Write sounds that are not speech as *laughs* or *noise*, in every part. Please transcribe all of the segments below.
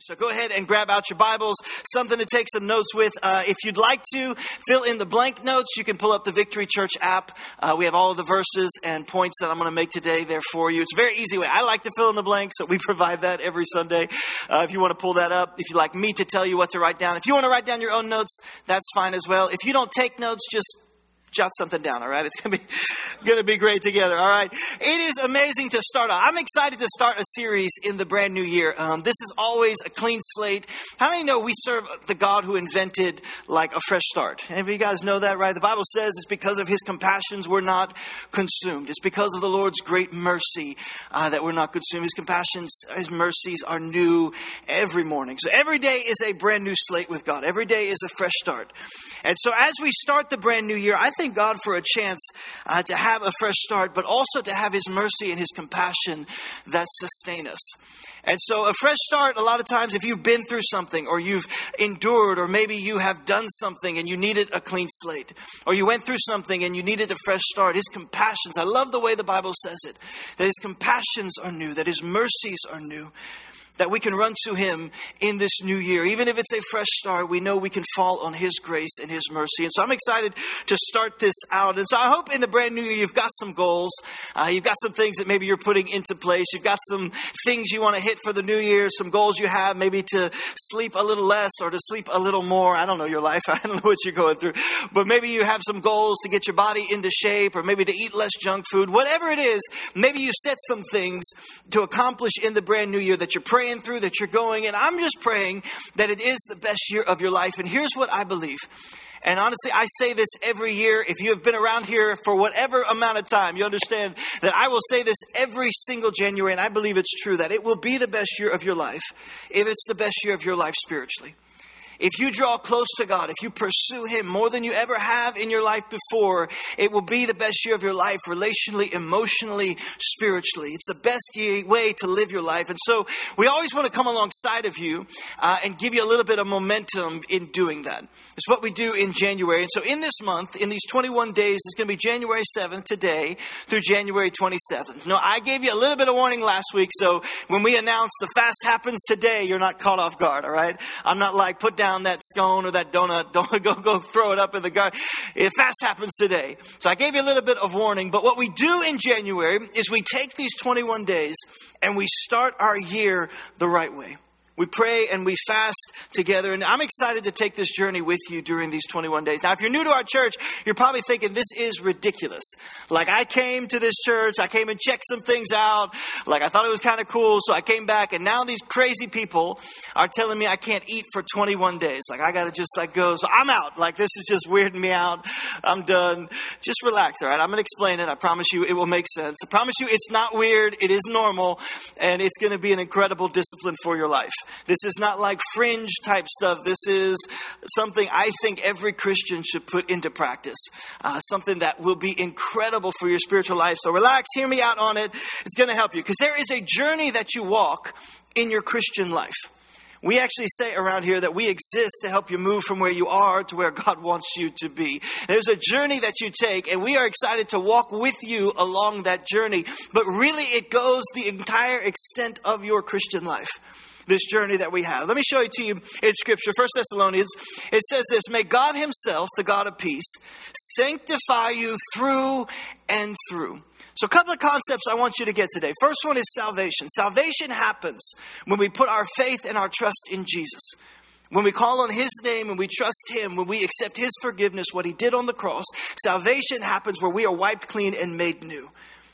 So go ahead and grab out your Bibles, something to take some notes with. Uh, if you'd like to fill in the blank notes, you can pull up the Victory Church app. Uh, we have all of the verses and points that I'm going to make today there for you. It's a very easy way. I like to fill in the blanks, so we *laughs* provide that every Sunday. Uh, if you want to pull that up, if you'd like me to tell you what to write down, if you want to write down your own notes, that's fine as well. If you don't take notes, just jot something down, all right? It's going to be *laughs* going to be great together, all right? It is amazing to start off. I'm excited to start a series in the brand new year. Um, this is always a clean slate. How many know we serve the God who invented like a fresh start? Any of you guys know that, right? The Bible says it's because of his compassions we're not consumed. It's because of the Lord's great mercy uh, that we're not consumed. His compassions, his mercies are new every morning. So every day is a brand new slate with God. Every day is a fresh start. And so as we start the brand new year, I thank God for a chance uh, to have a fresh start, but also to have His mercy and His compassion that sustain us. And so, a fresh start, a lot of times, if you've been through something or you've endured, or maybe you have done something and you needed a clean slate, or you went through something and you needed a fresh start, His compassions, I love the way the Bible says it, that His compassions are new, that His mercies are new that we can run to Him in this new year. Even if it's a fresh start, we know we can fall on His grace and His mercy. And so I'm excited to start this out. And so I hope in the brand new year you've got some goals. Uh, you've got some things that maybe you're putting into place. You've got some things you want to hit for the new year, some goals you have, maybe to sleep a little less or to sleep a little more. I don't know your life. *laughs* I don't know what you're going through. But maybe you have some goals to get your body into shape or maybe to eat less junk food. Whatever it is, maybe you set some things to accomplish in the brand new year that you're praying praying through, that you're going. And I'm just praying that it is the best year of your life. And here's what I believe. And honestly, I say this every year. If you have been around here for whatever amount of time, you understand that I will say this every single January, and I believe it's true that it will be the best year of your life if it's the best year of your life spiritually. If you draw close to God, if you pursue Him more than you ever have in your life before, it will be the best year of your life, relationally, emotionally, spiritually. It's the best way to live your life. And so we always want to come alongside of you uh, and give you a little bit of momentum in doing that. It's what we do in January. And so in this month, in these 21 days, it's going to be January 7th today through January 27th. No, I gave you a little bit of warning last week. So when we announced the fast happens today, you're not caught off guard, all right? I'm not like, put down down that scone or that donut. *laughs* Don't go, go throw it up in the garden. It fast happens today. So I gave you a little bit of warning. But what we do in January is we take these 21 days and we start our year the right way. We pray and we fast together. And I'm excited to take this journey with you during these 21 days. Now, if you're new to our church, you're probably thinking this is ridiculous. Like, I came to this church, I came and checked some things out. Like, I thought it was kind of cool, so I came back. And now these crazy people are telling me I can't eat for 21 days. Like, I got to just like go. So I'm out. Like, this is just weirding me out. I'm done. Just relax, all right? I'm going to explain it. I promise you it will make sense. I promise you it's not weird. It is normal. And it's going to be an incredible discipline for your life. This is not like fringe type stuff. This is something I think every Christian should put into practice. Uh, something that will be incredible for your spiritual life. So relax, hear me out on it. It's going to help you because there is a journey that you walk in your Christian life. We actually say around here that we exist to help you move from where you are to where God wants you to be. There's a journey that you take, and we are excited to walk with you along that journey. But really, it goes the entire extent of your Christian life this journey that we have. Let me show it to you in Scripture. First Thessalonians, it says this May God Himself, the God of peace, sanctify you through and through. So, a couple of concepts I want you to get today. First one is salvation. Salvation happens when we put our faith and our trust in Jesus. When we call on His name and we trust Him, when we accept His forgiveness, what He did on the cross, salvation happens where we are wiped clean and made new.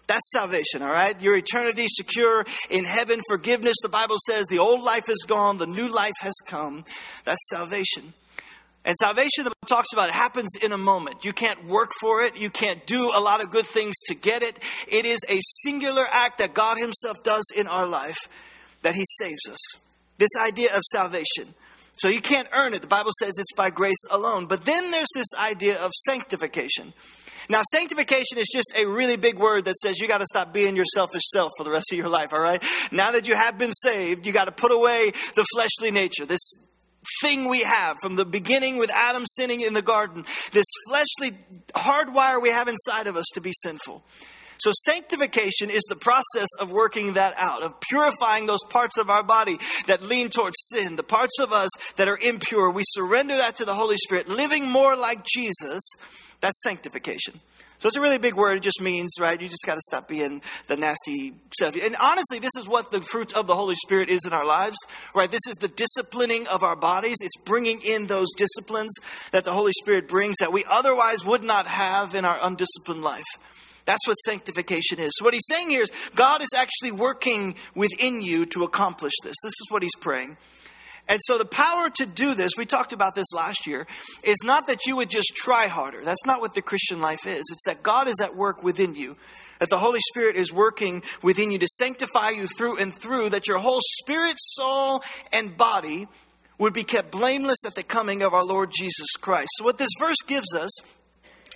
That's salvation, all right? Your eternity secure in heaven, forgiveness. The Bible says the old life is gone, the new life has come. That's salvation. And salvation, Bible talks about, it happens in a moment. You can't work for it. You can't do a lot of good things to get it. It is a singular act that God Himself does in our life that He saves us. This idea of salvation. So you can't earn it. The Bible says it's by grace alone. But then there's this idea of sanctification. Now, sanctification is just a really big word that says you got to stop being your selfish self for the rest of your life, all right? Now that you have been saved, you got to put away the fleshly nature, this thing we have from the beginning with Adam sinning in the garden, this fleshly hardwire we have inside of us to be sinful. So, sanctification is the process of working that out, of purifying those parts of our body that lean towards sin, the parts of us that are impure. We surrender that to the Holy Spirit, living more like Jesus. That's sanctification. So it's a really big word. It just means, right, you just got to stop being the nasty self. And honestly, this is what the fruit of the Holy Spirit is in our lives, right? This is the disciplining of our bodies. It's bringing in those disciplines that the Holy Spirit brings that we otherwise would not have in our undisciplined life. That's what sanctification is. So what he's saying here is God is actually working within you to accomplish this. This is what he's praying. And so the power to do this, we talked about this last year, is not that you would just try harder. That's not what the Christian life is. It's that God is at work within you. That the Holy Spirit is working within you to sanctify you through and through, that your whole spirit, soul, and body would be kept blameless at the coming of our Lord Jesus Christ. So, what this verse gives us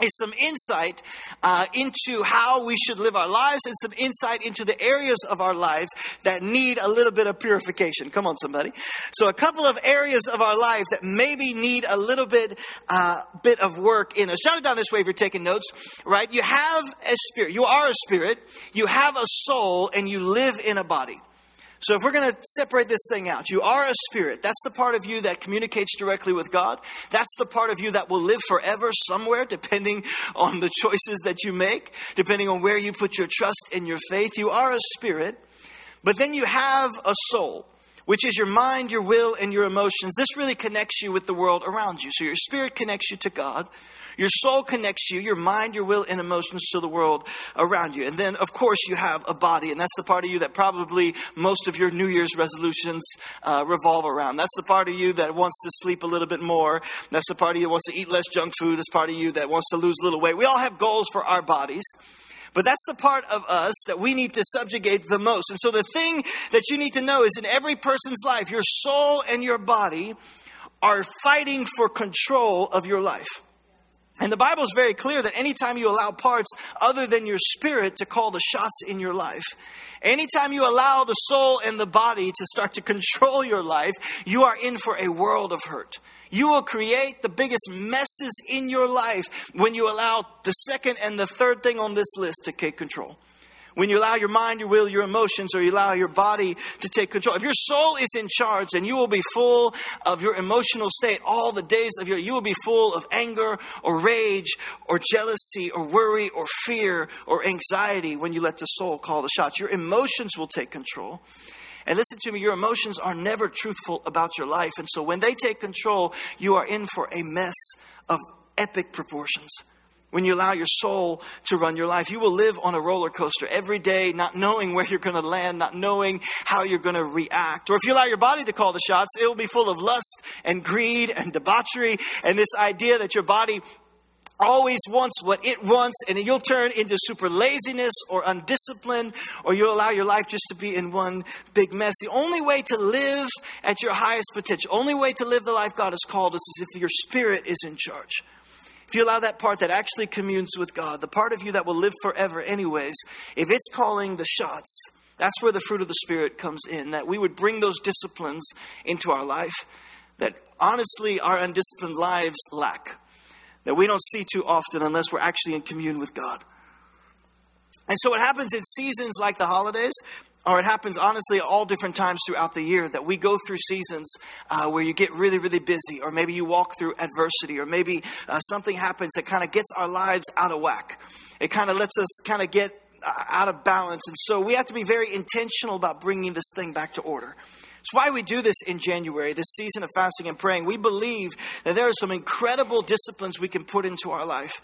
is some insight uh, into how we should live our lives and some insight into the areas of our lives that need a little bit of purification. Come on, somebody. So, a couple of areas of our life that maybe need a little bit uh, bit of work in us. Jot it down this way if you're taking notes. Right? You have a spirit. You are a spirit. You have a soul, and you live in a body. So, if we're going to separate this thing out, you are a spirit. That's the part of you that communicates directly with God. That's the part of you that will live forever somewhere, depending on the choices that you make, depending on where you put your trust and your faith. You are a spirit, but then you have a soul which is your mind, your will, and your emotions. This really connects you with the world around you. So your spirit connects you to God. Your soul connects you, your mind, your will, and emotions to the world around you. And then, of course, you have a body, and that's the part of you that probably most of your New Year's resolutions uh, revolve around. That's the part of you that wants to sleep a little bit more. That's the part of you that wants to eat less junk food. That's part of you that wants to lose a little weight. We all have goals for our bodies. But that's the part of us that we need to subjugate the most. And so the thing that you need to know is in every person's life, your soul and your body are fighting for control of your life. And the Bible is very clear that anytime you allow parts other than your spirit to call the shots in your life, anytime you allow the soul and the body to start to control your life, you are in for a world of hurt. You will create the biggest messes in your life when you allow the second and the third thing on this list to take control when you allow your mind, your will, your emotions, or you allow your body to take control. If your soul is in charge, then you will be full of your emotional state all the days of your. You will be full of anger or rage or jealousy or worry or fear or anxiety when you let the soul call the shots. Your emotions will take control. And listen to me, your emotions are never truthful about your life. And so when they take control, you are in for a mess of epic proportions when you allow your soul to run your life. You will live on a roller coaster every day, not knowing where you're going to land, not knowing how you're going to react. Or if you allow your body to call the shots, it will be full of lust and greed and debauchery and this idea that your body always wants what it wants, and you'll turn into super laziness or undisciplined, or you'll allow your life just to be in one big mess. The only way to live at your highest potential, only way to live the life God has called us is if your spirit is in charge. If you allow that part that actually communes with God, the part of you that will live forever, anyways, if it's calling the shots, that's where the fruit of the Spirit comes in. That we would bring those disciplines into our life that honestly our undisciplined lives lack, that we don't see too often unless we're actually in commune with God. And so, what happens in seasons like the holidays, or it happens honestly all different times throughout the year that we go through seasons uh, where you get really, really busy, or maybe you walk through adversity, or maybe uh, something happens that kind of gets our lives out of whack. It kind of lets us kind of get uh, out of balance. And so we have to be very intentional about bringing this thing back to order. It's why we do this in January, this season of fasting and praying. We believe that there are some incredible disciplines we can put into our life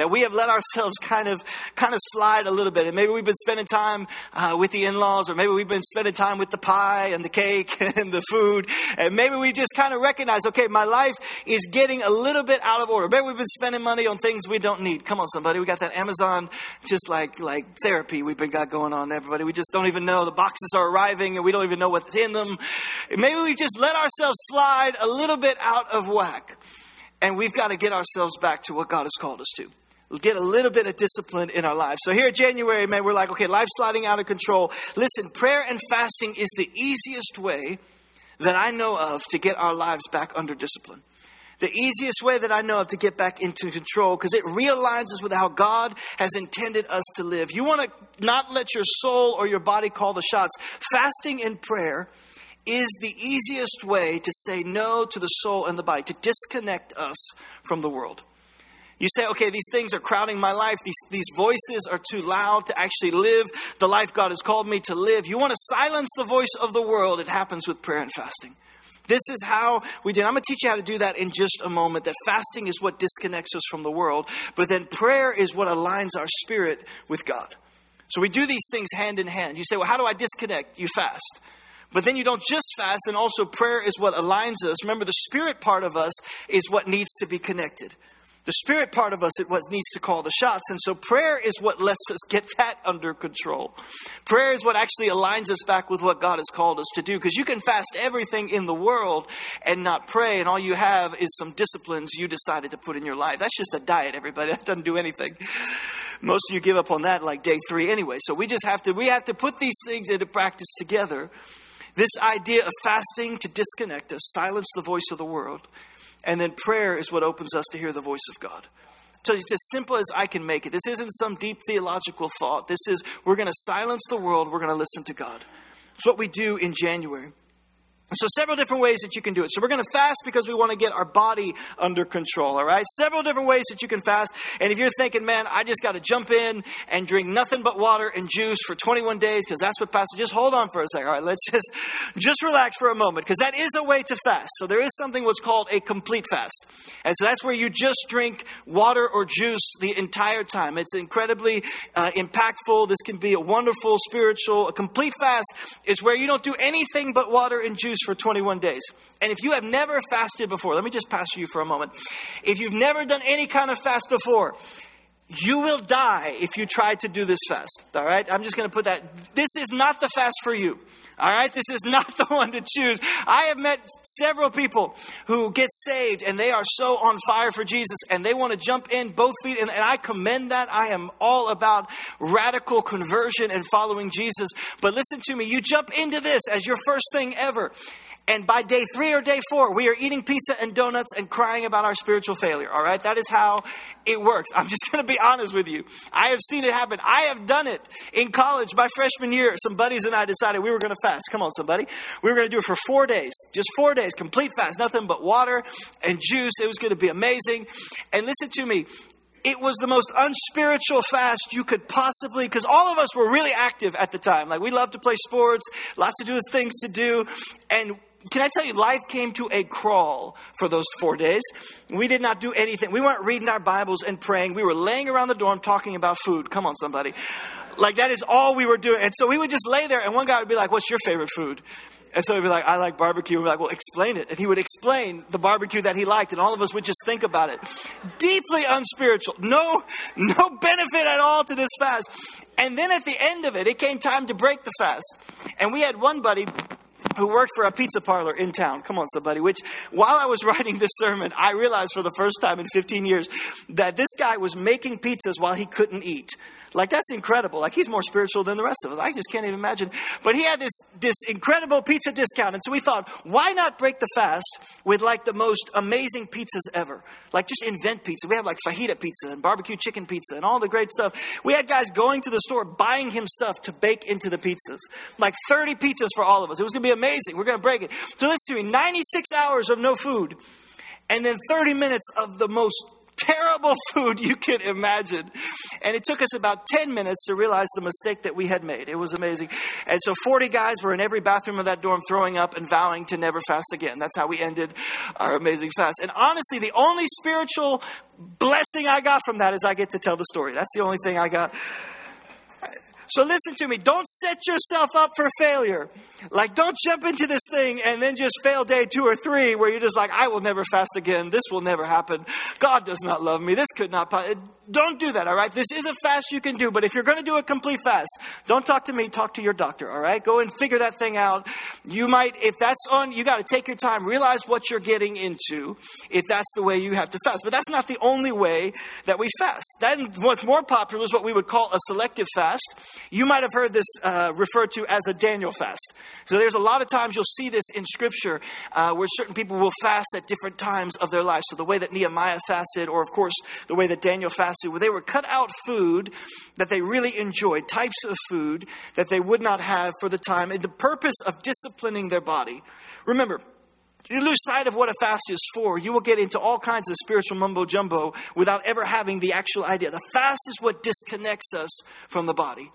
that we have let ourselves kind of kind of slide a little bit. And maybe we've been spending time uh, with the in-laws or maybe we've been spending time with the pie and the cake *laughs* and the food. And maybe we just kind of recognize okay my life is getting a little bit out of order. Maybe we've been spending money on things we don't need. Come on somebody. We got that amazon just like like therapy we've been got going on everybody. We just don't even know. The boxes are arriving and we don't even know what's in them. Maybe we just let ourselves slide a little bit out of whack. And we've got to get ourselves back to what god has called us to get a little bit of discipline in our lives. So here January, man, we're like, okay, life's sliding out of control. Listen, prayer and fasting is the easiest way that I know of to get our lives back under discipline. The easiest way that I know of to get back into control because it realigns us with how God has intended us to live. You want to not let your soul or your body call the shots. Fasting and prayer is the easiest way to say no to the soul and the body, to disconnect us from the world. You say, okay, these things are crowding my life. These, these voices are too loud to actually live the life God has called me to live. You want to silence the voice of the world. It happens with prayer and fasting. This is how we do. It. I'm going to teach you how to do that in just a moment. That fasting is what disconnects us from the world, but then prayer is what aligns our spirit with God. So we do these things hand in hand. You say, well, how do I disconnect? You fast. But then you don't just fast, and also prayer is what aligns us. Remember, the spirit part of us is what needs to be connected. The spirit part of us is what needs to call the shots. And so prayer is what lets us get that under control. Prayer is what actually aligns us back with what God has called us to do. Because you can fast everything in the world and not pray, and all you have is some disciplines you decided to put in your life. That's just a diet, everybody. *laughs* That doesn't do anything. Most of you give up on that like day three anyway. So we just have to we have to put these things into practice together. This idea of fasting to disconnect us, silence the voice of the world, and then prayer is what opens us to hear the voice of God. So it's as simple as I can make it. This isn't some deep theological thought. This is we're going to silence the world, we're going to listen to God. It's what we do in January. So, several different ways that you can do it. So, we're going to fast because we want to get our body under control, all right? Several different ways that you can fast. And if you're thinking, man, I just got to jump in and drink nothing but water and juice for 21 days because that's what Pastor, just hold on for a second, all right? Let's just, just relax for a moment because that is a way to fast. So, there is something what's called a complete fast. And so, that's where you just drink water or juice the entire time. It's incredibly uh, impactful. This can be a wonderful spiritual, a complete fast is where you don't do anything but water and juice for 21 days. And if you have never fasted before, let me just pass you for a moment. If you've never done any kind of fast before, you will die if you try to do this fast. All right? I'm just going to put that. This is not the fast for you. All right? This is *laughs* not the one to choose. I have met several people who get saved and they are so on fire for Jesus and they want to jump in both feet. And, and I commend that. I am all about radical conversion and following Jesus. But listen to me. You jump into this as your first thing ever. And by day three or day four, we are eating pizza and donuts and crying about our spiritual failure. All right? That is how it works. I'm just *laughs* going to be honest with you. I have seen it happen. I have done it in college my freshman year. Some buddies and I decided we were going to fast. Come on, somebody. We were going to do it for four days. Just four days, complete fast, nothing but water and juice. It was going to be amazing. And listen to me it was the most unspiritual fast you could possibly because all of us were really active at the time like we loved to play sports lots of do things to do and can I tell you, life came to a crawl for those four days. We did not do anything. We weren't reading our Bibles and praying. We were laying around the dorm talking about food. Come on, somebody. Like, that is all we were doing. And so we would just lay there, and one guy would be like, What's your favorite food? And so he'd be like, I like barbecue. We'd be like, well, explain it. And he would explain the barbecue that he liked, and all of us would just think about it. Deeply unspiritual. No, no benefit at all to this fast. And then at the end of it, it came time to break the fast. And we had one buddy who worked for a pizza parlor in town. Come on, somebody. Which, while I was *laughs* writing this sermon, I realized for the first time in 15 years that this guy was making pizzas while he couldn't eat. Like that's incredible. Like he's more spiritual than the rest of us. I just can't even imagine. But he had this this incredible pizza discount, and so we thought, why not break the fast with like the most amazing pizzas ever? Like just invent pizza. We have like fajita pizza and barbecue chicken pizza and all the great stuff. We had guys going to the store buying him stuff to bake into the pizzas. Like 30 pizzas for all of us. It was going to be amazing. We're going to break it. So listen to me. 96 hours of no food, and then 30 minutes of the most terrible *laughs* food you could imagine. And it took us about 10 minutes to realize the mistake that we had made. It was amazing. And so 40 guys were in every bathroom of that dorm throwing up and vowing to never fast again. That's how we ended our amazing fast. And honestly, the only spiritual blessing I got from that is I get to tell the story. That's the only thing I got so listen to me. Don't set yourself up for failure. Like, don't jump into this thing and then just fail day two or three where you're just like, I will never fast again. This will never happen. God does not love me. This could not. Don't do that, all right? This is a fast you can do, but if you're going to do a complete fast, don't talk to me, talk to your doctor, all right? Go and figure that thing out. You might, if that's on, you got to take your time, realize what you're getting into, if that's the way you have to fast. But that's not the only way that we fast. Then what's more popular is what we would call a selective fast. You might have heard this uh, referred to as a Daniel fast. So there's a lot of times you'll see this in Scripture uh, where certain people will fast at different times of their life. So the way that Nehemiah fasted, or of course the way that Daniel fasted, where they would cut out food that they really enjoyed, types of food that they would not have for the time, in the purpose of disciplining their body. Remember, you lose sight of what a fast is for, you will get into all kinds of spiritual mumbo jumbo without ever having the actual idea. The fast is what disconnects us from the body.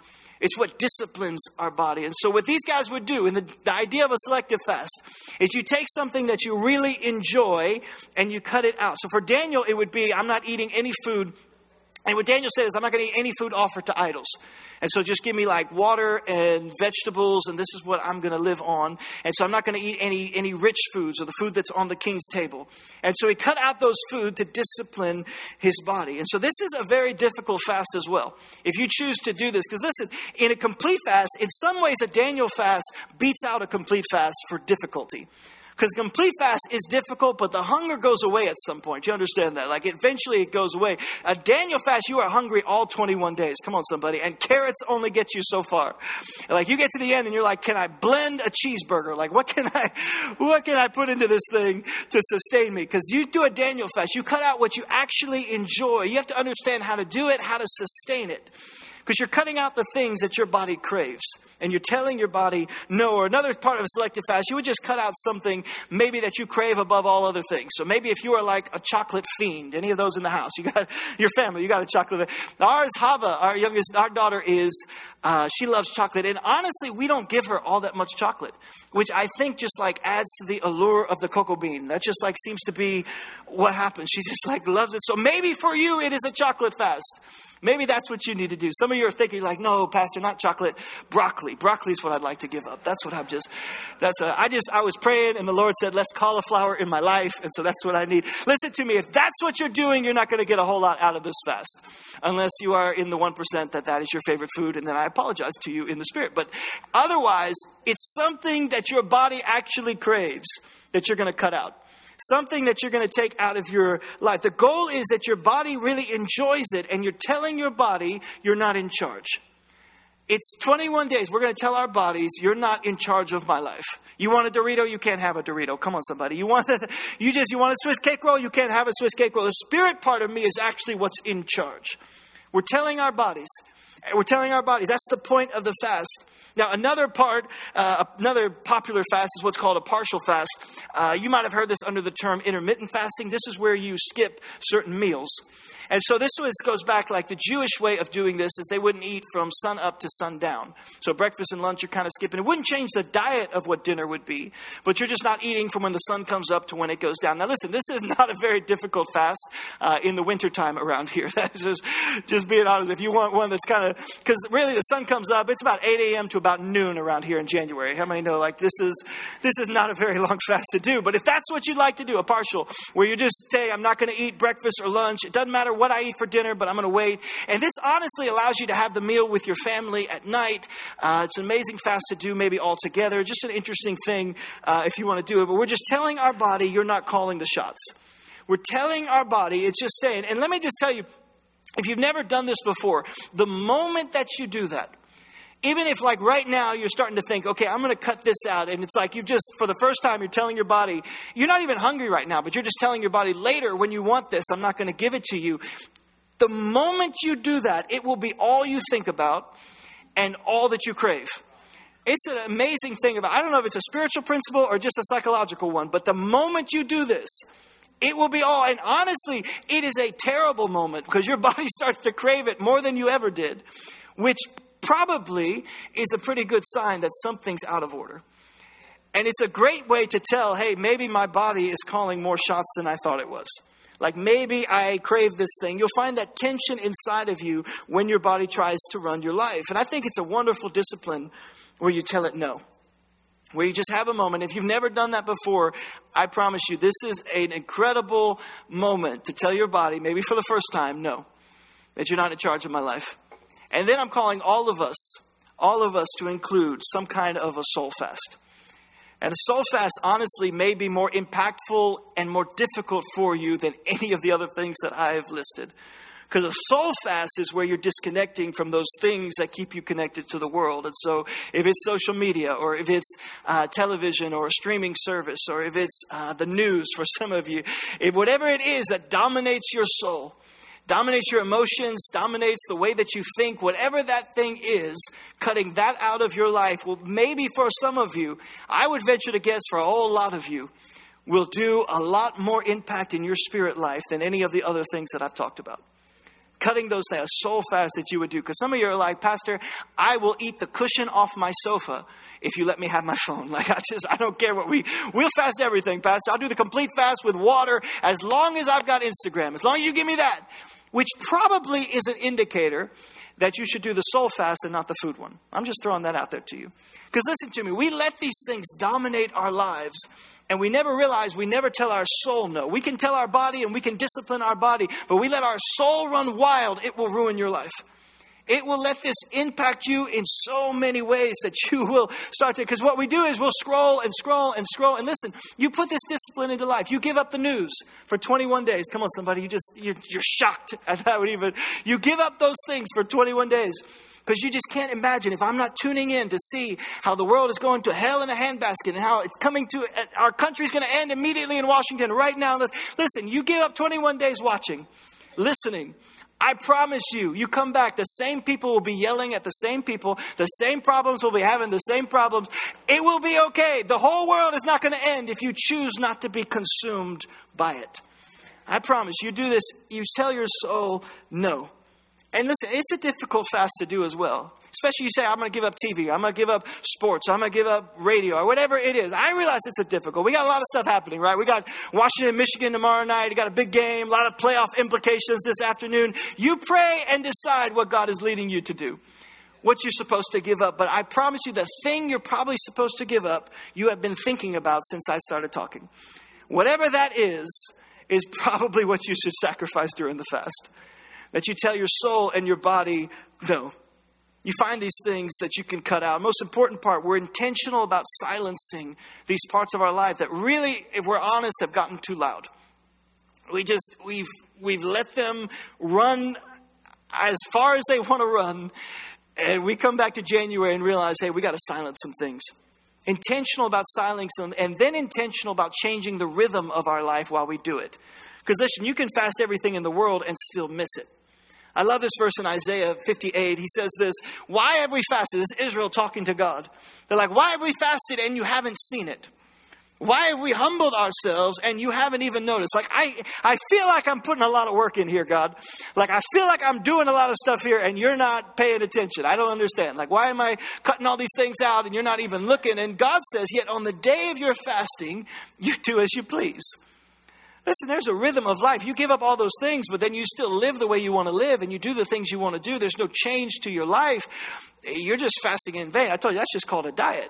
It's what disciplines our body. And so, what these guys would do, and the, the idea of a selective fast, is you take something that you really enjoy and you cut it out. So, for Daniel, it would be I'm not eating any food and what Daniel said is, I'm not going to eat any food offered to idols. And so just give me like water and vegetables, and this is what I'm going to live on. And so I'm not going to eat any, any rich foods or the food that's on the king's table. And so he cut out those food to discipline his body. And so this is a very difficult fast as well. If you choose to do this, because listen, in a complete fast, in some ways, a Daniel fast beats out a complete fast for difficulty. Because complete fast is difficult, but the hunger goes away at some point. You understand that? Like eventually it goes away. A Daniel fast, you are hungry all 21 days. Come on, somebody. And carrots only get you so far. Like you get to the end and you're like, can I blend a cheeseburger? Like what can *laughs* I, what can I put into this thing to sustain me? Because you do a Daniel fast, you cut out what you actually enjoy. You have to understand how to do it, how to sustain it. Because you're cutting out the things that your body craves and you're telling your body no. Or another part of a selective fast, you would just cut out something maybe that you crave above all other things. So maybe if you are like a chocolate fiend, any of those in the house, *laughs* you got your family, you got a chocolate. Ours, Hava, our youngest, our daughter is, uh, she loves chocolate. And honestly, we don't give her all that much chocolate, which I think just like adds to the allure of the cocoa bean. That just like seems to be what happens. She just like loves it. So maybe for you, it is a chocolate fast. Maybe that's what you need to do. Some of you are thinking, like, no, Pastor, not chocolate, broccoli. Broccoli is what I'd like to give up. That's what I'm just, that's, a, I just, I was praying and the Lord said, less cauliflower in my life. And so that's what I need. Listen to me. If that's what you're doing, you're not going to get a whole lot out of this fast. Unless you are in the 1% that that is your favorite food. And then I apologize to you in the spirit. But otherwise, it's something that your body actually craves that you're going to cut out something that you're going to take out of your life. The goal is that your body really enjoys it and you're telling your body you're not in charge. It's 21 days. We're going to tell our bodies, you're not in charge of my life. You want a Dorito? You can't have a Dorito. Come on, somebody. You want a, *laughs* you just you want a Swiss cake roll? You can't have a Swiss cake roll. The spirit part of me is actually what's in charge. We're telling our bodies. We're telling our bodies. That's the point of the fast. Now, another part, uh, another popular fast is what's called a partial fast. Uh, you might have heard this under the term intermittent fasting. This is where you skip certain meals. And so this was, goes back like the Jewish way of doing this is they wouldn't eat from sun up to sundown. So breakfast and lunch you're kind of skipping. It wouldn't change the diet of what dinner would be, but you're just not eating from when the sun comes up to when it goes down. Now listen, this is *laughs* not a very difficult fast uh, in the wintertime around here. *laughs* That's just, just being honest. If you want one that's kind of, because really the sun comes up, it's about 8 a.m. to about noon around here in January. How many know like this is, this is not a very *laughs* long fast to do, but if that's what you'd like to do, a partial, where you just say, I'm not going to eat breakfast or lunch, it doesn't matter what I eat for dinner, but I'm going to wait. And this honestly allows you to have the meal with your family at night. Uh, it's an amazing fast to do, maybe all together. Just an interesting thing uh, if you want to do it. But we're just telling our body, you're not calling the shots. We're telling our body, it's just saying, and let me just tell you, if you've never done this before, the moment that you do that, even if like right now you're starting to think okay i'm going to cut this out and it's like you just for the first time you're telling your body you're not even hungry right now but you're just telling your body later when you want this i'm not going to give it to you. The moment you do that it will be all you think about and all that you crave. It's an amazing thing about i don't know if it's a spiritual principle or just a psychological one but the moment you do this it will be all and honestly it is a terrible moment because your *laughs* body starts to crave it more than you ever did which probably is a pretty good sign that something's out of order. And it's a great way to tell hey, maybe my body is calling more shots than I thought it was. Like maybe I crave this thing. You'll find that tension inside of you when your body tries to run your life. And I think it's a wonderful discipline where you tell it no. Where you just have a moment. If you've never done that before, I promise you, this is an incredible moment to tell your body, maybe for the first time, no. that you're not in charge of my life. And then I'm calling all of us, all of us to include some kind of a soul fast. And a soul fast, honestly, may be more impactful and more difficult for you than any of the other things that I have listed. Because a soul fast is where you're disconnecting from those things that keep you connected to the world. And so, if it's social media, or if it's uh, television, or a streaming service, or if it's uh, the news for *laughs* some of you, if whatever it is that dominates your soul, dominates your emotions, dominates the way that you think, whatever that thing is, cutting that out of your life will maybe for some of you, I would venture to guess for a whole lot of you, will do a lot more impact in your spirit life than any of the other things that I've talked about. Cutting those things, so fast that you would do. Because some of you are like, Pastor, I will eat the cushion off my sofa if you let me have my *laughs* phone. Like, I just, I don't care what we, we'll fast everything, Pastor. I'll do the complete fast with water as long as I've got Instagram, as long as you give me that which probably is an indicator that you should do the soul fast and not the food one. I'm just throwing that out there to you. Because listen to me, we let these things dominate our lives and we never realize, we never tell our soul no. We can tell our body and we can discipline our body, but we let our soul run wild, it will ruin your life. It will let this impact you in so many ways that you will start to. Because what we do is we'll scroll and scroll and scroll. And listen, you put this discipline into life. You give up the news for 21 days. Come on, somebody. You just you're, you're shocked *laughs* at that would even. You give up those things for 21 days because you just can't imagine if I'm not tuning in to see how the world is going to hell in a handbasket and how it's coming to our country's going to end immediately in Washington right now. Listen, you give up 21 days watching, listening I promise you, you come back, the same people will be yelling at the same people, the same problems will be having the same problems. It will be okay. The whole world is not going to end if you choose not to be consumed by it. I promise you do this, you tell your soul no. And listen, it's a difficult fast to do as well. Especially you say, I'm going to give up TV, I'm going to give up sports, I'm going to give up radio, or whatever it is. I realize it's a difficult. We got a lot of stuff happening, right? We got Washington, Michigan tomorrow night. We got a big game, a lot of playoff implications this afternoon. You pray and decide what God is leading you to do what you're supposed to give up. But I promise you, the thing you're probably supposed to give up, you have been thinking about since I started talking. Whatever that is, is probably what you should sacrifice during the fast. That you tell your soul and your body, no, you find these things that you can cut out. Most important part, we're intentional about silencing these parts of our life that really, if we're honest, have gotten too loud. We just, we've, we've let them run as far as they want to run. And we come back to January and realize, hey, we got to silence some things. Intentional about silencing them, and then intentional about changing the rhythm of our life while we do it. Because listen, you can fast everything in the world and still miss it. I love this verse in Isaiah 58. He says this Why have we fasted? This is Israel talking to God. They're like, Why have we fasted and you haven't seen it? Why have we humbled ourselves and you haven't even noticed? Like, I, I feel like I'm putting a lot of work in here, God. Like, I feel like I'm doing a lot of stuff here and you're not paying attention. I don't understand. Like, why am I cutting all these things out and you're not even looking? And God says, Yet on the day of your fasting, you do as you please. Listen, there's a rhythm of life. You give up all those things, but then you still live the way you want to live and you do the things you want to do. There's no change to your life. You're just fasting in vain. I told you that's just called a diet.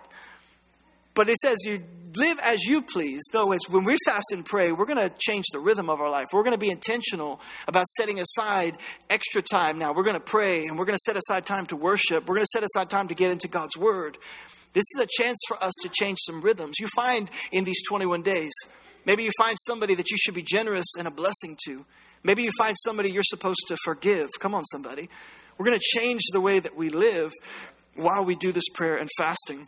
But it says you live as you please. Though it's when we fast and pray, we're going to change the rhythm of our life. We're going to be intentional about setting aside extra time now. We're going to pray and we're going to set aside time to worship. We're going to set aside time to get into God's word. This is a chance for us to change some rhythms. You find in these 21 days, Maybe you find somebody that you should be generous and a blessing to. Maybe you find somebody you're supposed to forgive. Come on, somebody. We're going to change the way that we live while we do this prayer and fasting.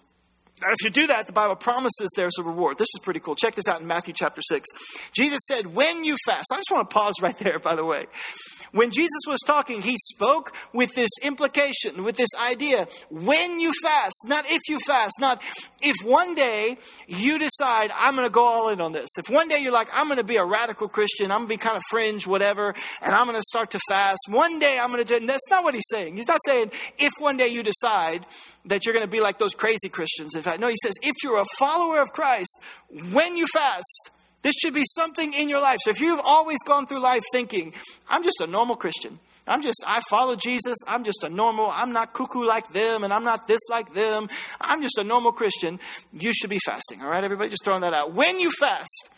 Now, if you do that, the Bible promises there's a reward. This is pretty cool. Check this out in Matthew chapter 6. Jesus said, When you fast, I just want to pause right there, by the way. When Jesus was talking, he spoke with this implication, with this idea when you fast, not if you fast, not if one day you decide, I'm going to go all in on this. If one day you're like, I'm going to be a radical Christian, I'm going to be kind of fringe, whatever, and I'm going to start to fast. One day I'm going to do, it. that's not what he's saying. He's not saying if one day you decide that you're going to be like those crazy Christians. In fact, no, he says, if you're a follower of Christ, when you fast, this should be something in your life. So if you've always gone through life thinking, I'm just a normal Christian, I'm just, I follow Jesus, I'm just a normal, I'm not cuckoo like them, and I'm not this like them, I'm just a normal Christian, you should be fasting. All right, everybody, just throwing that out. When you fast,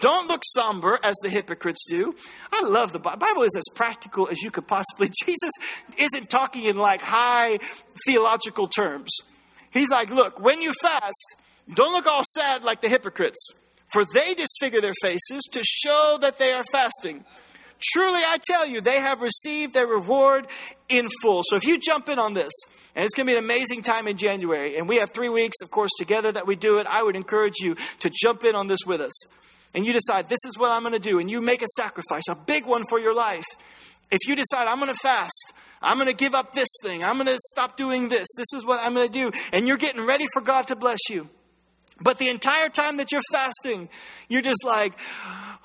Don't look somber as the hypocrites do. I love the Bible. Bible is as practical as you could possibly. *laughs* Jesus isn't talking in like high theological terms. He's like, look, when you fast, don't look all sad like the hypocrites, for they disfigure their faces to show that they are fasting. Truly, I tell you, they have received their reward in full. So if you jump in on this, and it's going to be an amazing time in January, and we have three weeks, of course, together that we do it, I would encourage you to jump in on this with us. And you decide, this is what I'm going to do, and you make a sacrifice, a big one for your life. If you decide, I'm going to fast, I'm going to give up this thing, I'm going to stop doing this, this is what I'm going to do, and you're getting ready for God to bless you. But the entire time that you're fasting, you're just like,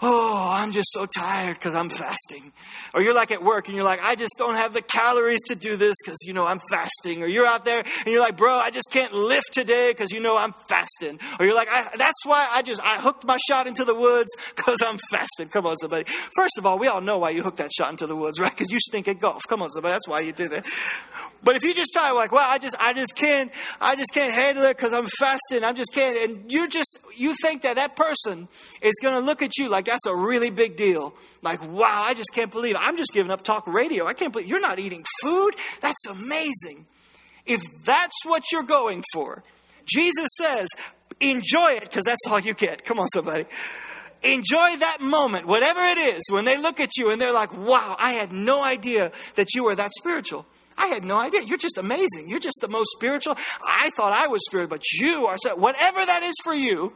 oh, I'm just so tired because I'm fasting. Or you're like at work and you're like, I just don't have the calories to do this because, you know, I'm fasting. Or you're out there and you're like, bro, I just can't lift today because, you know, I'm fasting. Or you're like, that's why I just, I hooked my shot into the woods because I'm fasting. Come on, somebody. First of all, we all know why you hooked that shot into the woods, right? Because you stink at golf. Come on, somebody. That's why you did it. But if you just try like, well, I just, I just can't, I just can't handle it because I'm fasting. I'm just can't. And you just, you think that that person is going to look at you like that's a really big deal. Like, wow, I just can't believe it. I'm just giving up talk radio. I can't believe you're not eating food. That's amazing. If that's what you're going for, Jesus says, enjoy it because that's all you get. Come on, somebody. Enjoy that moment, whatever it is, when they look at you and they're like, wow, I had no idea that you were that spiritual. I had no idea. You're just amazing. You're just the most spiritual. I thought I was spiritual, but you are so, whatever that is for you,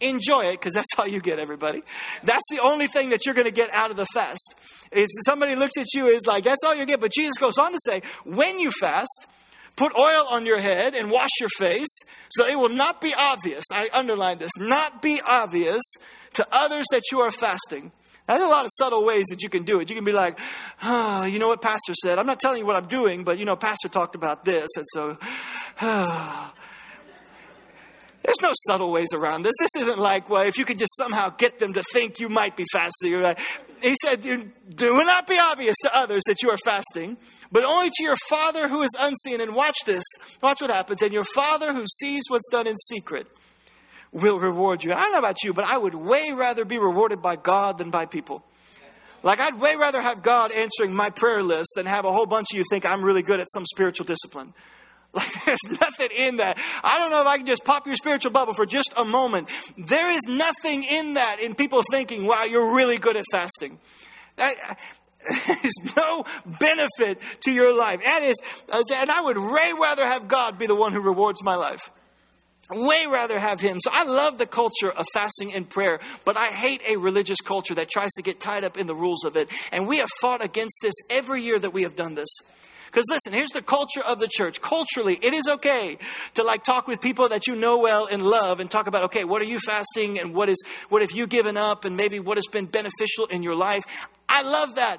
enjoy it because that's *laughs* all you get, everybody. That's the only thing that you're going to get out of the fast. If somebody looks at you, is like, that's all you get. But Jesus goes on to say, when you fast, put oil on your head and wash your face so it will not be obvious. I underline this not be obvious to others that you are fasting. There's a lot of subtle ways that you can do it. You can be like, oh, you know what Pastor said? I'm not telling you what I'm doing, but you know, Pastor talked about this. And so, oh. there's no subtle ways around this. This isn't like, well, if you could just somehow get them to think you might be fasting. He said, do not be obvious to others that you are fasting, but only to your Father who is unseen. And watch this. Watch what happens. And your Father who sees what's done in secret will reward you. I don't know about you, but I would way rather be rewarded by God than by people. Like, I'd way rather have God answering my prayer list than have a whole bunch of you think I'm really good at some spiritual discipline. *laughs* Like, there's nothing in that. I don't know if I can just pop your spiritual bubble for just a moment. There is nothing in that in people thinking, wow, you're really good at fasting. That, *laughs* there's no benefit to your life. That is, uh, and I would way rather have God be the one who rewards my life way rather have him. So I love the culture of fasting and prayer, but I hate a religious culture that tries to get tied up in the rules of it. And we have fought against this every year that we have done this. Because listen, here's the culture of the church. Culturally, it is okay to like talk with people that you know well and love and talk about, okay, what are you fasting and what is what have you given up and maybe what has been beneficial in your life. I love that.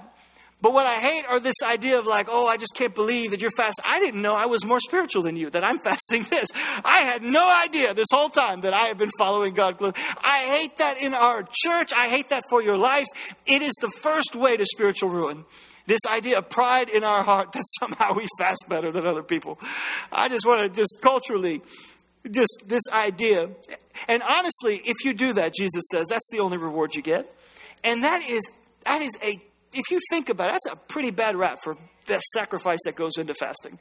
But what I hate are this idea of like, oh, I just can't believe that you're fasting. I didn't know I was more spiritual than you, that I'm *laughs* fasting this. I had no idea this whole time that I have been following God. I hate that in our church. I hate that for your life. It is the first way to spiritual ruin. This idea of pride in our heart *laughs* that somehow we fast better than other people. I just want to just culturally, just this idea. And honestly, if you do that, Jesus says, that's the only reward you get. And that is, that is a if you think about it, that's a pretty bad rap for the sacrifice that goes into fasting.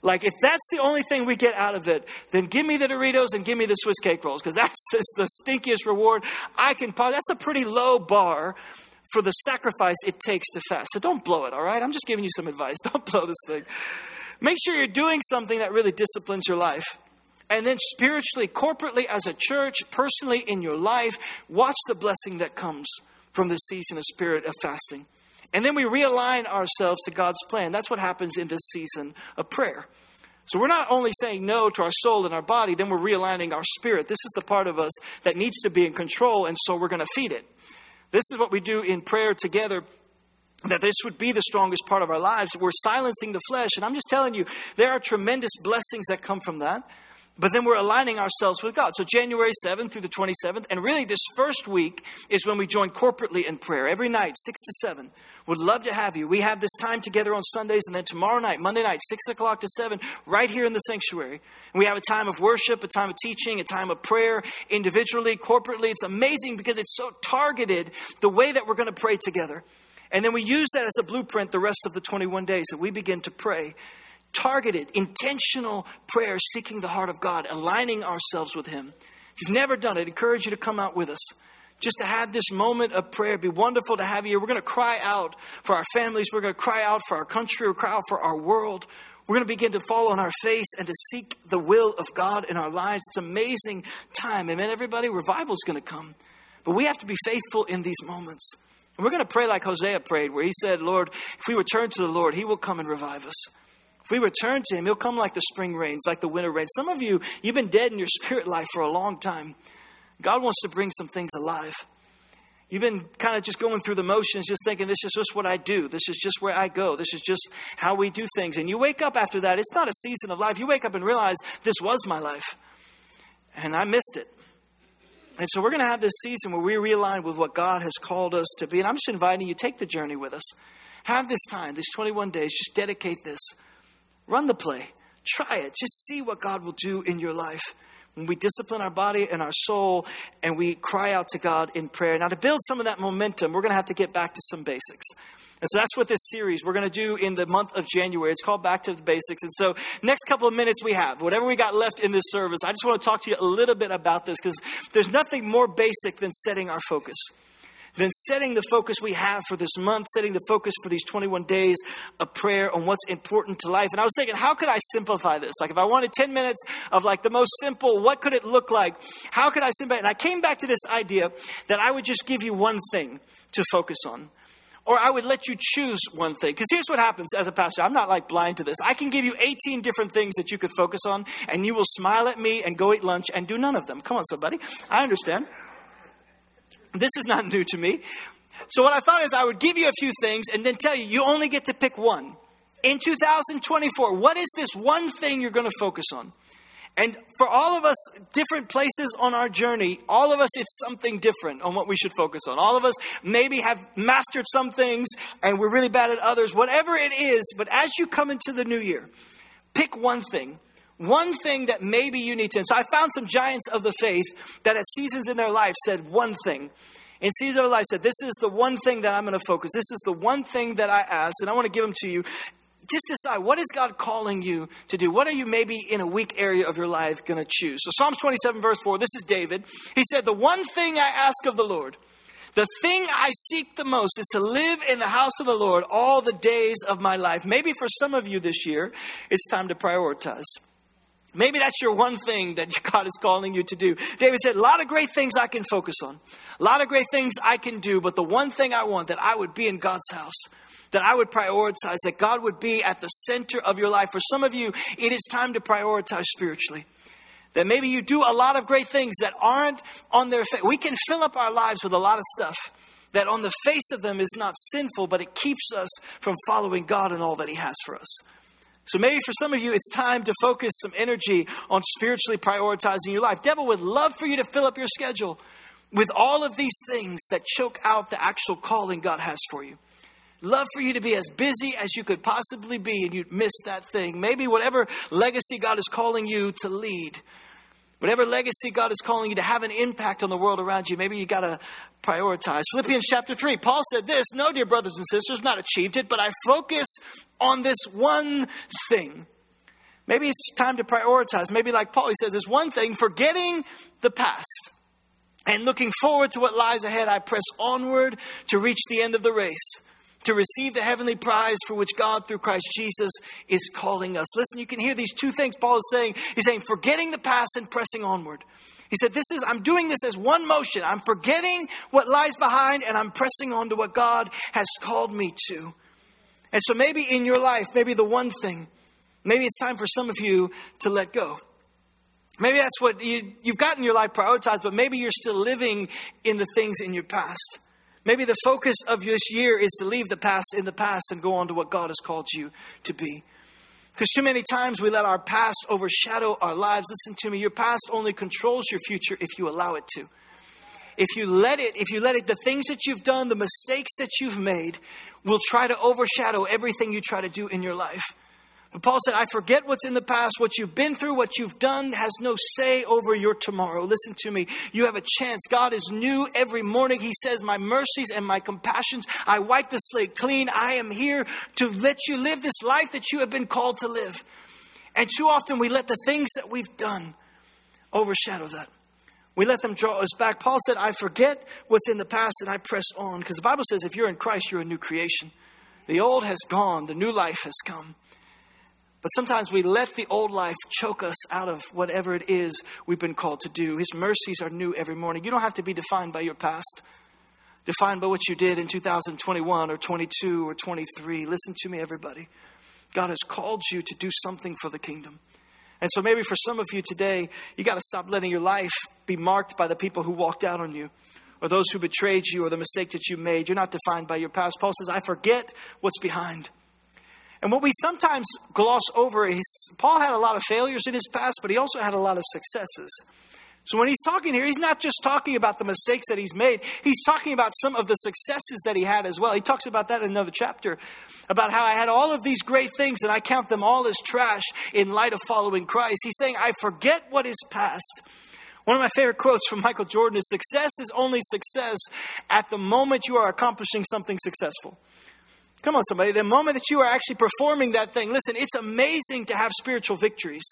Like, if that's the only thing we get out of it, then give me the Doritos and give me the Swiss cake rolls, because that's *laughs* the stinkiest reward I can. Possibly. That's a pretty low bar for the sacrifice it takes to fast. So don't blow it, all right? I'm just giving you some advice. *laughs* Don't blow this thing. Make sure you're doing something that really disciplines your life. And then spiritually, corporately, as a church, personally in your life, watch the blessing that comes from this season of spirit of fasting. And then we realign ourselves to God's plan. That's what happens in this season of prayer. So we're not only saying no to our soul and our body, then we're realigning our spirit. This is the part of us that needs to be in control, and so we're going to feed it. This is what we do in prayer together. That this would be the strongest part of our lives. We're silencing the flesh. And I'm just telling you, there are tremendous blessings that come from that. But then we're aligning ourselves with God. So January 7th through the 27th, and really this first week is when we join corporately in prayer every night, 6 to 7. Would love to have you. We have this time together on Sundays, and then tomorrow night, Monday night, 6 o'clock to 7, right here in the sanctuary. And we have a time of worship, a time of teaching, a time of prayer, individually, corporately. It's amazing because it's so targeted the way that we're going to pray together. And then we use that as a blueprint the rest of the 21 days that we begin to pray targeted, intentional prayer, seeking the heart of God, aligning ourselves with Him. If you've never done it, I encourage you to come out with us. Just to have this moment of prayer. It'd be wonderful to have you. We're going to cry out for our families. We're going to cry out for our country. We're going to cry out for our world. We're going to begin to fall on our face and to seek the will of God in our lives. It's amazing time. Amen, everybody? Revival's going to come. But we have to be faithful in these moments. And we're going to pray like Hosea prayed, where he said, Lord, if we return to the Lord, he will come and revive us. If we return to Him, He'll come like the spring rains, like the winter rains. Some of you, you've been dead in your *laughs* spirit life for a long time. God wants to bring some things alive. You've been kind of just going through the motions, just thinking, this is just what I do. This is just where I go. This is just how we do things. And you wake up after that. It's not a season of life. You wake up and realize this was my life. And I missed it. And so we're going to have this season where we realign with what God has called us to be. And I'm just inviting you, take the journey with us. Have this time, these 21 days, just dedicate this. Run the play. Try it. Just see what God will do in your life. When we discipline our body and our soul and we cry out to God in prayer. Now, to build some of that momentum, we're going to have to get back to some basics. And so that's what this series we're going to do in the month of January. It's called Back to the Basics. And so, next couple of minutes we have, whatever we got left in this service, I just want to talk to you a little bit about this because there's nothing more basic than setting our focus then setting the focus we have for this month, setting the focus for these 21 days of prayer on what's important to life. And I was thinking, how could I simplify this? Like, if I wanted 10 minutes of like the most simple, what could it look like? How could I simplify? And I came back to this idea that I would just give you one thing to focus on. Or I would let you choose one thing. Because here's what happens as a pastor. I'm not like blind to this. I can give you 18 different things that you could focus on, and you will smile at me and go eat lunch and do none of them. Come on, somebody. I understand. This is not *laughs* new to me. So, what I thought is I would give you a few things and then tell you, you only get to pick one. In 2024, what is this one thing you're going to focus on? And for all of us, different places on our journey, all of us, it's something different on what we should focus on. All of us maybe have mastered some things and we're really bad at others, whatever it is. But as you come into the new year, pick one thing one thing that maybe you need to. And so I found some giants of the faith that at seasons in their life said one thing. In seasons of their life said, This is the one thing that I'm going to focus. This is the one thing that I ask, and I want to give them to you. Just decide what is God calling you to do? What are you maybe in a weak area of your life going to choose? So, Psalms 27, verse 4, this is David. He said, The one thing I ask of the Lord, the thing I seek the most is to live in the house of the Lord all the days of my life. Maybe for some of you this year, it's time to prioritize. Maybe that's your one thing that *laughs* God is calling you to do. David said, A lot of great things I can focus on, a lot of great things I can do, but the one thing I want that I would be in God's house, that I would prioritize, that God would be at the center of your life. For some of you, it is time to prioritize spiritually. That maybe you do a lot of great things that aren't on their face. We can fill up our lives with a lot of stuff that on the face of them is not sinful, but it keeps us from following God and all that He has for us. So maybe for some of you, it's time to focus some energy on spiritually prioritizing your life. Devil would love for you to fill up your schedule with all of these things that choke out the actual calling God has for you. Love for you to be as busy as you could possibly be and you'd miss that thing. Maybe whatever legacy God is calling you to lead, whatever legacy God is calling you to have an impact on the world around you, maybe you got to prioritize. Philippians chapter 3, Paul said this No, dear brothers and sisters, not achieved it, but I focus on this one thing. Maybe it's time to prioritize. Maybe, like Paul, he says, this one thing, forgetting the past and looking forward to what lies ahead, I press onward to reach the end of the race, to receive the heavenly prize for which God, through Christ Jesus, is calling us. Listen, you can hear these two things Paul is saying. He's saying, forgetting the past and pressing onward. He said, This is, I'm doing this as one motion. I'm forgetting what lies behind and I'm pressing on to what God has called me to. And so maybe in your life, maybe the one thing, maybe it's time for some of you to let go. Maybe that's what you, you've gotten your life prioritized, but maybe you're still living in the things in your past. Maybe the focus of this year is to leave the past in the past and go on to what God has called you to be. Because too many times we let our past overshadow our lives. Listen to me, your past only controls your future if you allow it to. If you let it, if you let it, the things that you've done, the mistakes that you've made will try to overshadow everything you try to do in your life. But Paul said, I forget what's in the past. What you've been through, what you've done has no say over your tomorrow. Listen to me. You have a chance. God is new every morning. He says, My mercies and my compassions, I wipe the slate clean. I am here to let you live this life that you have been called to live. And too often we let the things that we've done overshadow that. We let them draw us back. Paul said, I forget what's in the past and I press on. Because the Bible says, if you're in Christ, you're a new creation. The old has gone, the new life has come. But sometimes we let the old life choke us out of whatever it is we've been called to do. His mercies are new every morning. You don't have to be defined by your past, defined by what you did in 2021 or 22 or 23. Listen to me, everybody. God has called you to do something for the kingdom. And so maybe for some of you today, you got to stop letting your life be marked by the people who walked out on you or those who betrayed you or the mistake that you made. You're not defined by your past. Paul says, I forget what's behind. And what we sometimes gloss over is Paul had a lot of failures in his past, but he also had a lot of successes. So when he's talking here, he's not just talking about the mistakes that he's made, he's talking about some of the successes that he had as well. He talks about that in another chapter about how I had all of these great things and I count them all as trash in light of following Christ. He's saying, I forget what is past. One of my favorite quotes from Michael Jordan is Success is only success at the moment you are accomplishing something successful. Come on, somebody. The moment that you are actually performing that thing, listen, it's amazing to have spiritual victories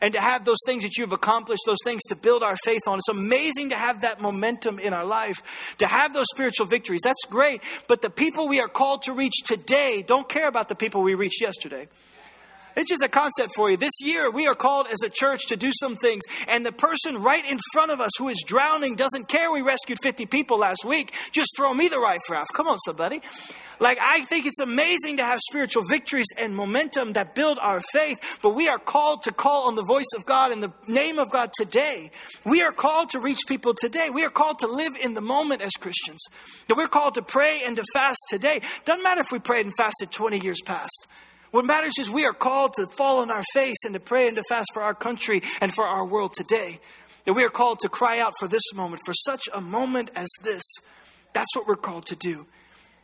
and to have those things that you've accomplished, those things to build our faith on. It's amazing to have that momentum in our life, to have those spiritual victories. That's great. But the people we are called to reach today don't care about the people we reached yesterday. It's just a concept for you. This year, we are called as a church to do some things, and the person right in front of us who is drowning doesn't care we rescued 50 people last week. Just throw me the right raft. Come on, somebody. Like, I think it's amazing to have spiritual victories and momentum that build our faith, but we are called to call on the voice of God in the name of God today. We are called to reach people today. We are called to live in the moment as Christians. That we're called to pray and to fast today. Doesn't matter if we prayed and fasted 20 years past. What matters is we are called to fall on our face and to pray and to fast for our country and for our world today. That we are called to cry out for this moment, for such a moment as this. That's what we're called to do.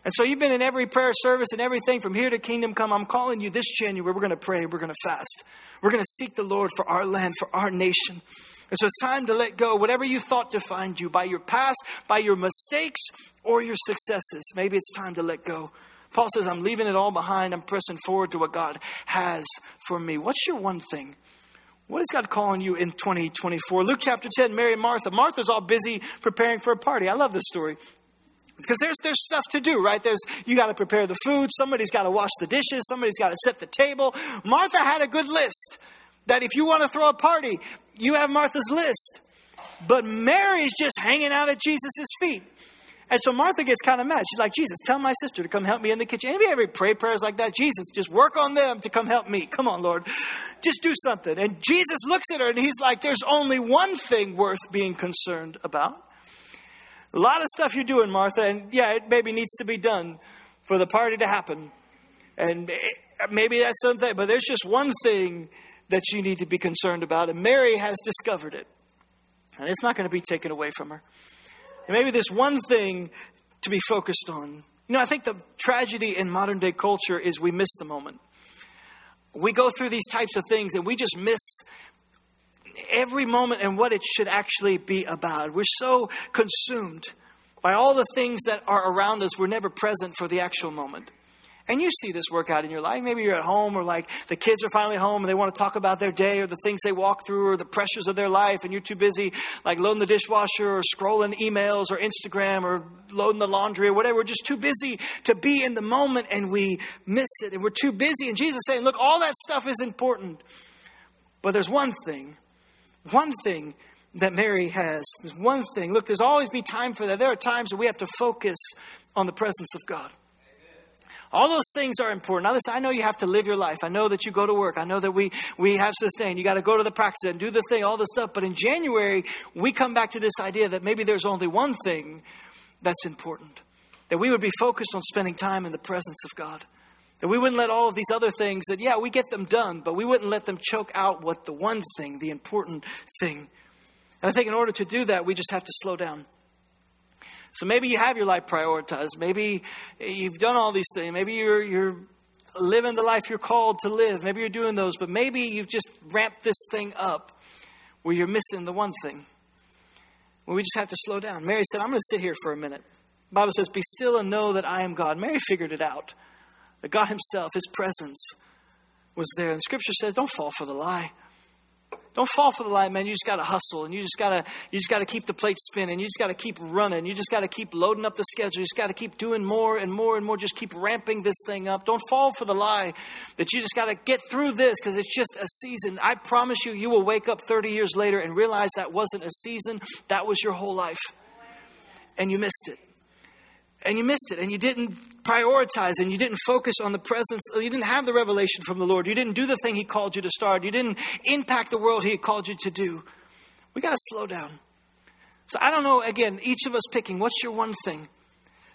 And so you've been in every prayer service and everything from here to kingdom come. I'm calling you this January. We're going to pray. We're going to fast. We're going to seek the Lord for our land, for our nation. And so it's time to let go whatever you thought defined you by your past, by your mistakes, or your successes. Maybe it's time to let go. Paul says, I'm leaving it all behind. I'm pressing forward to what God has for me. What's your one thing? What is God calling you in 2024? Luke chapter 10, Mary and Martha. Martha's all busy preparing for a party. I love this story because there's there's stuff to do right there's you got to prepare the food somebody's got to wash the dishes somebody's got to set the table martha had a good list that if you want to throw a party you have martha's list but mary's just hanging out at jesus' feet and so martha gets kind of mad. She's like jesus tell my sister to come help me in the kitchen. Anybody ever pray prayers like that? Jesus just work on them to come help me. Come on lord. Just do something. And jesus looks at her and he's like there's only one thing worth being concerned about. A lot of stuff you're doing, Martha, and yeah, it maybe needs to be done for the party to happen. And maybe that's something, but there's just one thing that you need to be concerned about, and Mary has discovered it. And it's not going to be taken away from her. And maybe there's one thing to be focused on. You know, I think the tragedy in modern day culture is we miss the moment. We go through these types of things and we just miss every moment and what it should actually be about. We're so consumed by all the things that are around us, we're never present for the actual moment. And you see this work out in your life. Maybe you're at home, or like the kids are finally home and they want to talk about their day or the things they walk through or the pressures of their life, and you're too busy like loading the dishwasher or scrolling emails or Instagram or loading the laundry or whatever. We're just too busy to be in the moment and we miss it. And we're too busy. And Jesus is saying, Look, all that stuff is important. But there's one thing one thing that Mary has. There's one thing. Look, there's always be time for that. There are times that we have to focus on the presence of God. All those things are important. Now, I know you have to live your life. I know that you go to work. I know that we, we have sustained. You got to go to the practice and do the thing, all this stuff. But in January, we come back to this idea that maybe there's only one thing that's important. That we would be focused on spending time in the presence of God. That we wouldn't let all of these other things that, yeah, we get them done, but we wouldn't let them choke out what the one thing, the important thing. And I think in order to do that, we just have to slow down. So maybe you have your life prioritized. Maybe you've done all these things. Maybe you're, you're living the life you're called to live. Maybe you're doing those, but maybe you've just ramped this thing up where you're missing the one thing. Well, we just have to slow down. Mary said, I'm going to sit here for a minute. The Bible says, Be still and know that I am God. Mary figured it out. That God Himself, His presence, was there. And the scripture says, Don't fall for the lie. Don't fall for the lie, man. You just got to hustle and you just got to you just got to keep the plate spinning. You just got to keep running. You just got to keep loading up the schedule. You just got to keep doing more and more and more. Just keep ramping this thing up. Don't fall for the lie that you just got to get through this because it's just a season. I promise you, you will wake up 30 years later and realize that wasn't a season. That was your whole life. And you missed it and you missed it and you didn't prioritize and you didn't focus on the presence you didn't have the revelation from the lord. You didn't do the thing he called you to start. You didn't impact the world he called you to do. We got to slow down. So i don't know again each of us picking what's your one thing?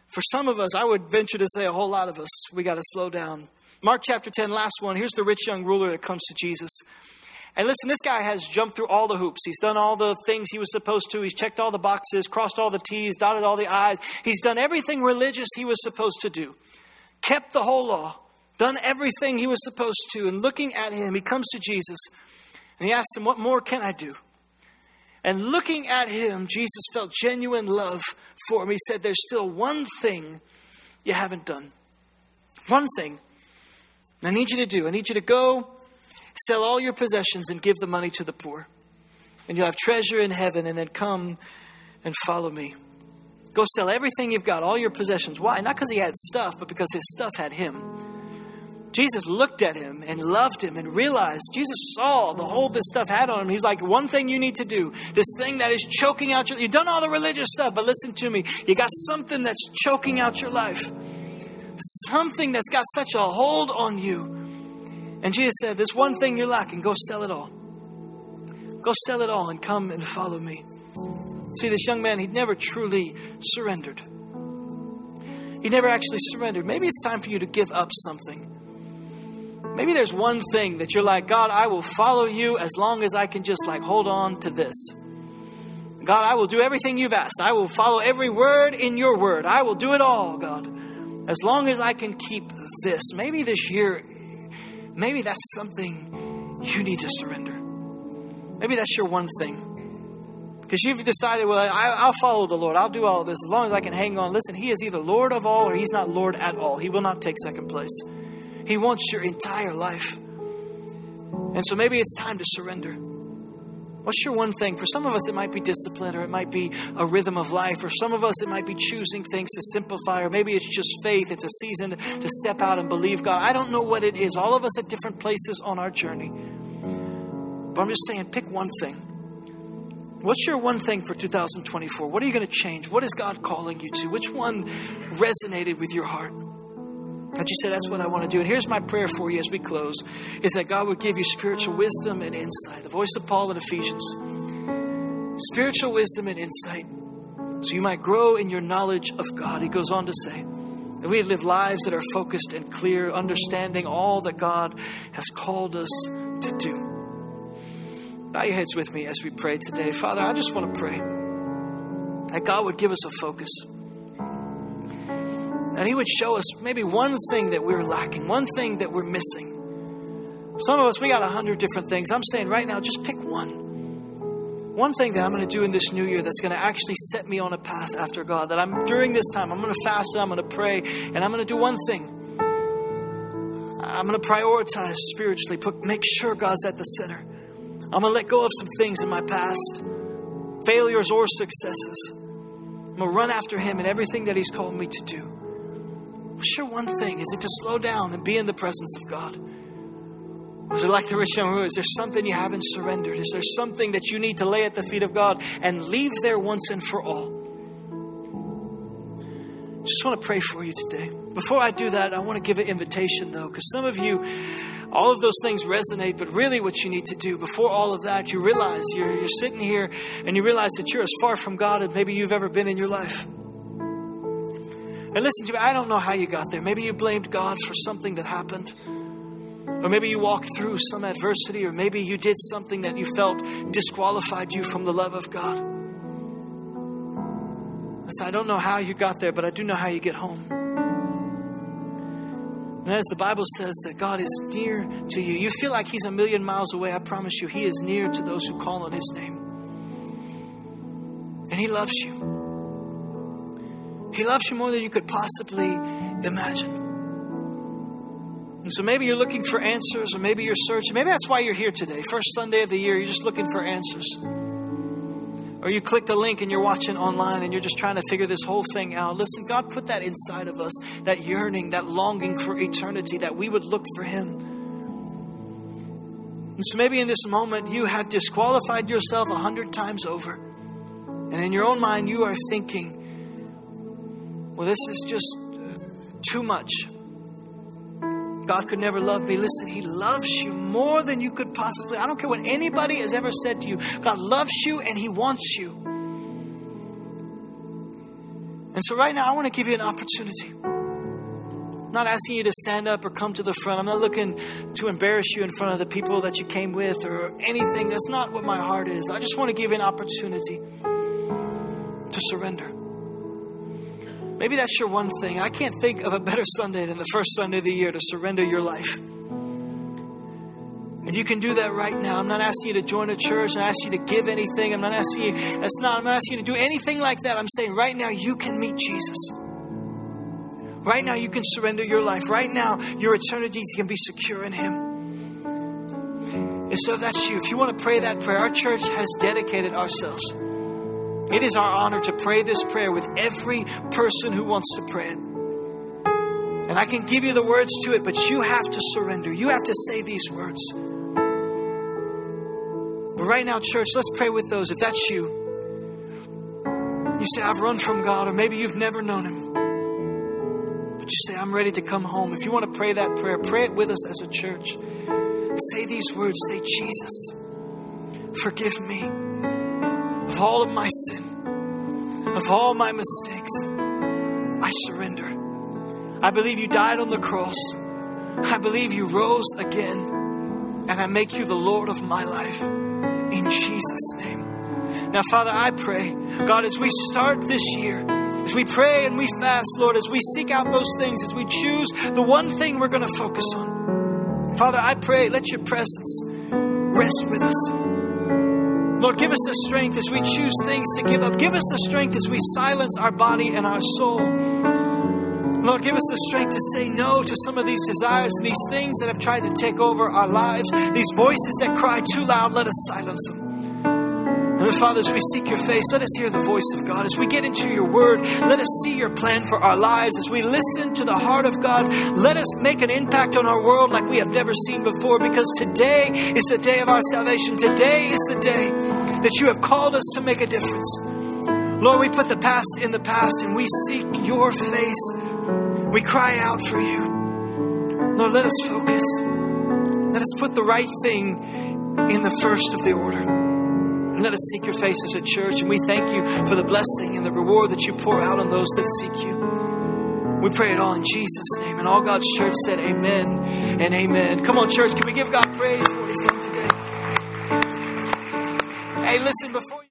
For some of us i would venture to say a whole lot of us we got to slow down. Mark chapter 10 last one. Here's the rich young ruler that comes to jesus and listen, this guy has jumped through all the hoops. He's done all the things he was supposed to. He's checked all the boxes, crossed all the T's, dotted all the I's. He's done everything religious he was supposed to do, kept the whole law, done everything he was supposed to. And looking at him, he comes to Jesus and he asks him, What more can I do? And looking at him, Jesus felt genuine love for him. He said, There's still one thing you haven't done. One thing. I need you to do. I need you to go Sell all your possessions and give the money to the poor. And you'll have treasure in heaven, and then come and follow me. Go sell everything you've got, all your possessions. Why? Not because he had stuff, but because his stuff had him. Jesus looked at him and loved him and realized Jesus saw the hold this stuff had on him. He's like, one thing you need to do, this thing that is choking out your you've done all the religious stuff, but listen to me. You got something that's choking out your life. Something that's got such a hold on you and Jesus said, There's one thing you're lacking. Go sell it all. Go sell it all and come and follow me. See, this young man, he'd never truly surrendered. He never actually surrendered. Maybe it's time for you to give up something. Maybe there's one thing that you're like, God, I will follow you as long as I can just like hold on to this. God, I will do everything you've asked. I will follow every word in your word. I will do it all, God, as long as I can keep this. Maybe this year maybe that's something you need to surrender. Maybe that's your one thing. Because you've decided, well, I, will follow the Lord. I'll do all of this as long as I can hang on. Listen, He is either Lord of all or He's not Lord at all. He will not take second place. He wants your entire life. And so maybe it's time to surrender. What's your one thing? For some of us, it might be discipline, or it might be a rhythm of life. For some of us, it might be choosing things to simplify, or maybe it's just faith. It's a season to step out and believe God. I don't know what it is. All of us at different places on our journey. But I'm just saying, pick one thing. What's your one thing for 2024? What are you going to change? What is God calling you to? Which one resonated with your heart? That you say, that's what I want to do. And here's my prayer for you as we close is that God would give you spiritual wisdom and insight. The voice of Paul in Ephesians. Spiritual wisdom and insight. So you might grow in your knowledge of God. He goes on to say that we live lives that are focused and clear, understanding all that God has called us to do. Bow your heads with me as we pray today. Father, I just want to pray that God would give us a focus and He would show us maybe one thing that we're lacking, one thing that we're missing. Some of us, we got a hundred different things. I'm saying right now, just pick one. One thing that I'm going to do in this new year that's going to actually set me on a path after God. That I'm during this time, I'm going to fast and I'm going to pray and I'm going to do one thing. I'm going to prioritize spiritually, put, make sure God's at the center. I'm going to let go of some things in my past, failures or successes. I'm going to run after Him and everything that He's called me to do. Sure, one thing is it to slow down and be in the presence of God? Or is it like the rich young ruler? Is there something you haven't surrendered? Is there something that you need to lay at the feet of God and leave there once and for all? Just want to pray for you today. Before I do that, I want to give an invitation though, because some of you, all of those things resonate, but really what you need to do before all of that, you realize you're, you're sitting here and you realize that you're as far from God as maybe you've ever been in your life. And listen to me, I don't know how you got there. Maybe you blamed God for something that happened. Or maybe you walked through some adversity, or maybe you did something that you felt disqualified you from the love of God. Listen, I don't know how you got there, but I do know how you get home. And as the Bible says that God is near to you, you feel like He's a million miles away. I promise you, He is near to those who call on His name. And He loves you. He loves you more than you could possibly imagine. And so maybe you're looking for answers, or maybe you're searching. Maybe that's why you're here today. First Sunday of the year, you're just looking for answers. Or you clicked a link and you're watching online and you're just trying to figure this whole thing out. Listen, God put that inside of us that yearning, that longing for eternity, that we would look for Him. And so maybe in this moment, you have disqualified yourself a hundred times over. And in your own mind, you are thinking, well, this is just too much. God could never love me. Listen, He loves you more than you could possibly. I don't care what anybody has ever said to you. God loves you and He wants you. And so, right now, I want to give you an opportunity. I'm not asking you to stand up or come to the front. I'm not looking to embarrass you in front of the people that you came with or anything. That's not what my heart is. I just want to give you an opportunity to surrender. Maybe that's your one thing. I can't think of a better Sunday than the first Sunday of the year to surrender your life. And you can do that right now. I'm not asking you to join a church. I'm not asking you to give anything. I'm not asking you, that's not, I'm not asking you to do anything like that. I'm saying right now you can meet Jesus. Right now you can surrender your life. Right now your eternity can be secure in Him. And so if that's you, if you want to pray that prayer, our church has dedicated ourselves it is our honor to pray this prayer with every person who wants to pray it. And I can give you the words to it, but you have to surrender. You have to say these words. But right now, church, let's pray with those. If that's you, you say, I've run from God, or maybe you've never known Him. But you say, I'm ready to come home. If you want to pray that prayer, pray it with us as a church. Say these words Say, Jesus, forgive me of all of my sin of all my mistakes, I surrender. I believe you died on the cross. I believe you rose again. And I make you the Lord of my life. In Jesus' name. Now, Father, I pray, God, as we start this year, as we pray and we fast, Lord, as we seek out those things, as we choose the one thing we're going to focus on. Father, I pray, let your presence rest with us. Lord, give us the strength as we choose things to give up. Give us the strength as we silence our body and our soul. Lord, give us the strength to say no to some of these desires and these things that have tried to take over our lives. These voices that cry too loud, let us silence them. And Father, as we seek your face, let us hear the voice of God. As we get into your word, let us see your plan for our lives. As we listen to the heart of God, let us make an impact on our world like we have never seen before because today is the day of our salvation. Today is the day that you have called us to make a difference. Lord, we put the past in the past and we seek your face. We cry out for you. Lord, let us focus. Let us put the right thing in the first of the order. Let us seek your face as a church. And we thank you for the blessing and the reward that you pour out on those that seek you. We pray it all in Jesus' name. And all God's church said, Amen and amen. Come on, church. Can we give God praise for what He's done today? Hey, listen, before.